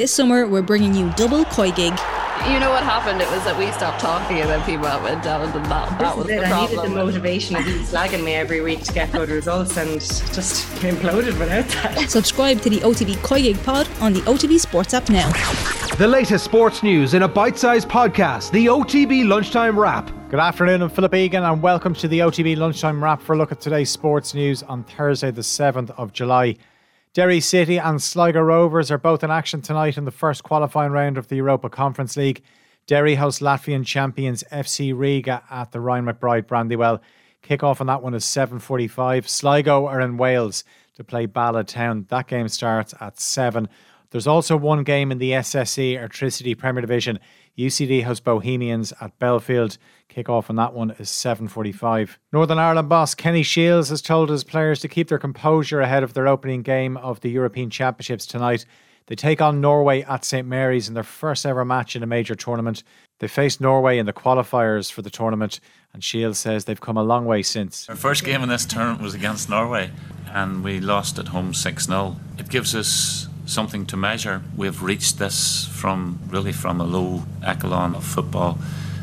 This summer, we're bringing you double koi gig. You know what happened? It was that we stopped talking and then people went down and that, that was the it. problem. I needed the motivation of you slagging me every week to get good results and just imploded without that. Subscribe to the OTB Koi Gig pod on the OTB Sports app now. The latest sports news in a bite sized podcast, the OTB Lunchtime Wrap. Good afternoon, I'm Philip Egan, and welcome to the OTB Lunchtime Wrap for a look at today's sports news on Thursday, the 7th of July. Derry City and Sligo Rovers are both in action tonight in the first qualifying round of the Europa Conference League. Derry host Latvian champions FC Riga at the Ryan McBride Brandywell. Kick-off on that one is 7.45. Sligo are in Wales to play Bala Town. That game starts at 7. There's also one game in the SSE Airtricity Premier Division. UCD host Bohemians at Belfield. Kick-off on that one is 7.45. Northern Ireland boss Kenny Shiels has told his players to keep their composure ahead of their opening game of the European Championships tonight. They take on Norway at St Mary's in their first ever match in a major tournament. They faced Norway in the qualifiers for the tournament, and Shiels says they've come a long way since. Our first game in this tournament was against Norway, and we lost at home 6 0. It gives us something to measure. We've reached this from really from a low echelon of football.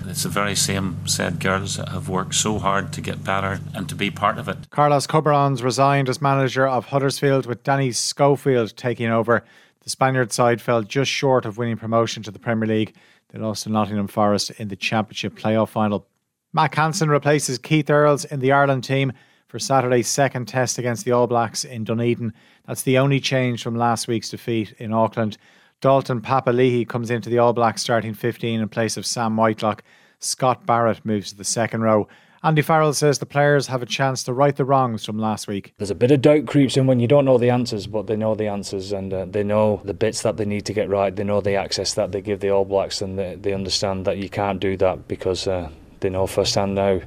It's the very same said girls that have worked so hard to get better and to be part of it. Carlos Corberans resigned as manager of Huddersfield with Danny Schofield taking over. The Spaniard side fell just short of winning promotion to the Premier League. They lost to Nottingham Forest in the Championship playoff final. Mack Hansen replaces Keith Earls in the Ireland team for Saturday's second test against the All Blacks in Dunedin. That's the only change from last week's defeat in Auckland. Dalton Papali'i comes into the All Blacks starting 15 in place of Sam Whitelock. Scott Barrett moves to the second row. Andy Farrell says the players have a chance to right the wrongs from last week. There's a bit of doubt creeps in when you don't know the answers, but they know the answers and uh, they know the bits that they need to get right. They know the access that they give the All Blacks, and they, they understand that you can't do that because uh, they know firsthand now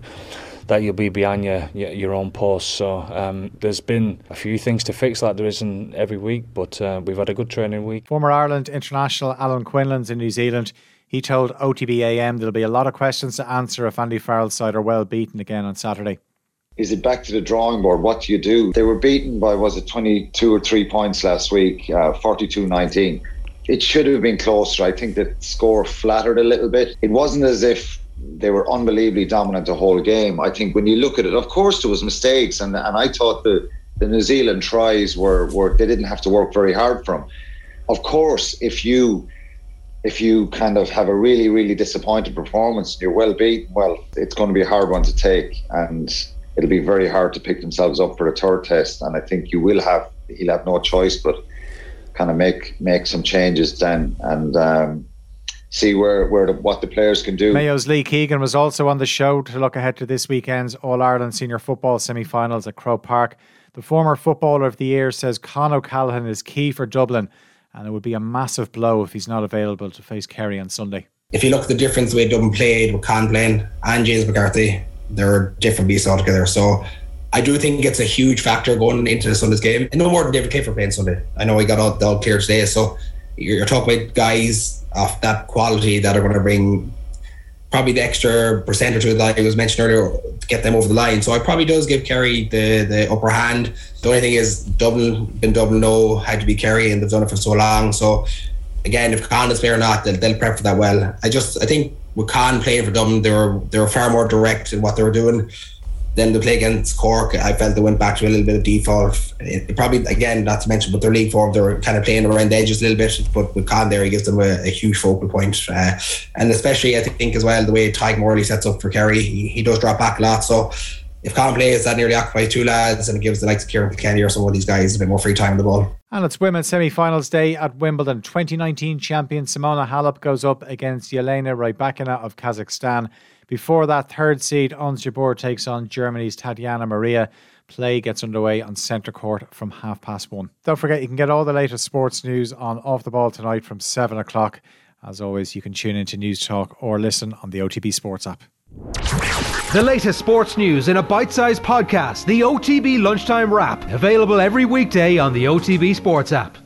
that you'll be behind your your own post. So um, there's been a few things to fix like there isn't every week, but uh, we've had a good training week. Former Ireland international Alan Quinlan's in New Zealand. He told OTBAM there'll be a lot of questions to answer if Andy Farrell's side are well beaten again on Saturday. Is it back to the drawing board? What do you do? They were beaten by, was it 22 or 3 points last week, uh, 42 19. It should have been closer. I think the score flattered a little bit. It wasn't as if they were unbelievably dominant the whole game. I think when you look at it, of course there was mistakes, and and I thought the the New Zealand tries were were they didn't have to work very hard from. Of course, if you if you kind of have a really really disappointed performance, you're well beaten. Well, it's going to be a hard one to take, and it'll be very hard to pick themselves up for a third test. And I think you will have he'll have no choice but kind of make make some changes then and. Um, see where where the, what the players can do. Mayo's Lee Keegan was also on the show to look ahead to this weekend's All Ireland Senior Football semi-finals at Croke Park. The former Footballer of the Year says Con O'Callaghan is key for Dublin, and it would be a massive blow if he's not available to face Kerry on Sunday. If you look at the difference the way Dublin played with Con playing and James McCarthy, they're different beasts altogether. So. I do think it's a huge factor going into the Sunday's game. And no more than David Clifford playing Sunday. I know he got all, all clear today. So you're talking about guys of that quality that are going to bring probably the extra percent or two that I was mentioned earlier to get them over the line. So it probably does give Kerry the, the upper hand. The only thing is Dublin, been Dublin know had to be Kerry and they've done it for so long. So again, if Con is there or not, they'll, they'll prep for that well. I just I think with Con playing for Dublin, they were they were far more direct in what they were doing. Then the play against Cork, I felt they went back to a little bit of default. It, probably, again, not to mention, but their league form, they were kind of playing around the edges a little bit. But with Con there, he gives them a, a huge focal point. Uh, and especially, I think, as well, the way Tadhg Morley sets up for Kerry, he, he does drop back a lot. So if Con plays, that nearly occupies two lads and it gives the likes of Kieran Kenny or some of these guys a bit more free time on the ball. And it's women's semi-finals day at Wimbledon. 2019 champion Simona Halep goes up against Yelena Rybakina of Kazakhstan. Before that, third seed Ons Jabeur takes on Germany's Tatiana Maria. Play gets underway on centre court from half past one. Don't forget, you can get all the latest sports news on Off the Ball tonight from seven o'clock. As always, you can tune into Newstalk or listen on the OTB Sports app. The latest sports news in a bite sized podcast, the OTB Lunchtime Wrap, available every weekday on the OTB Sports app.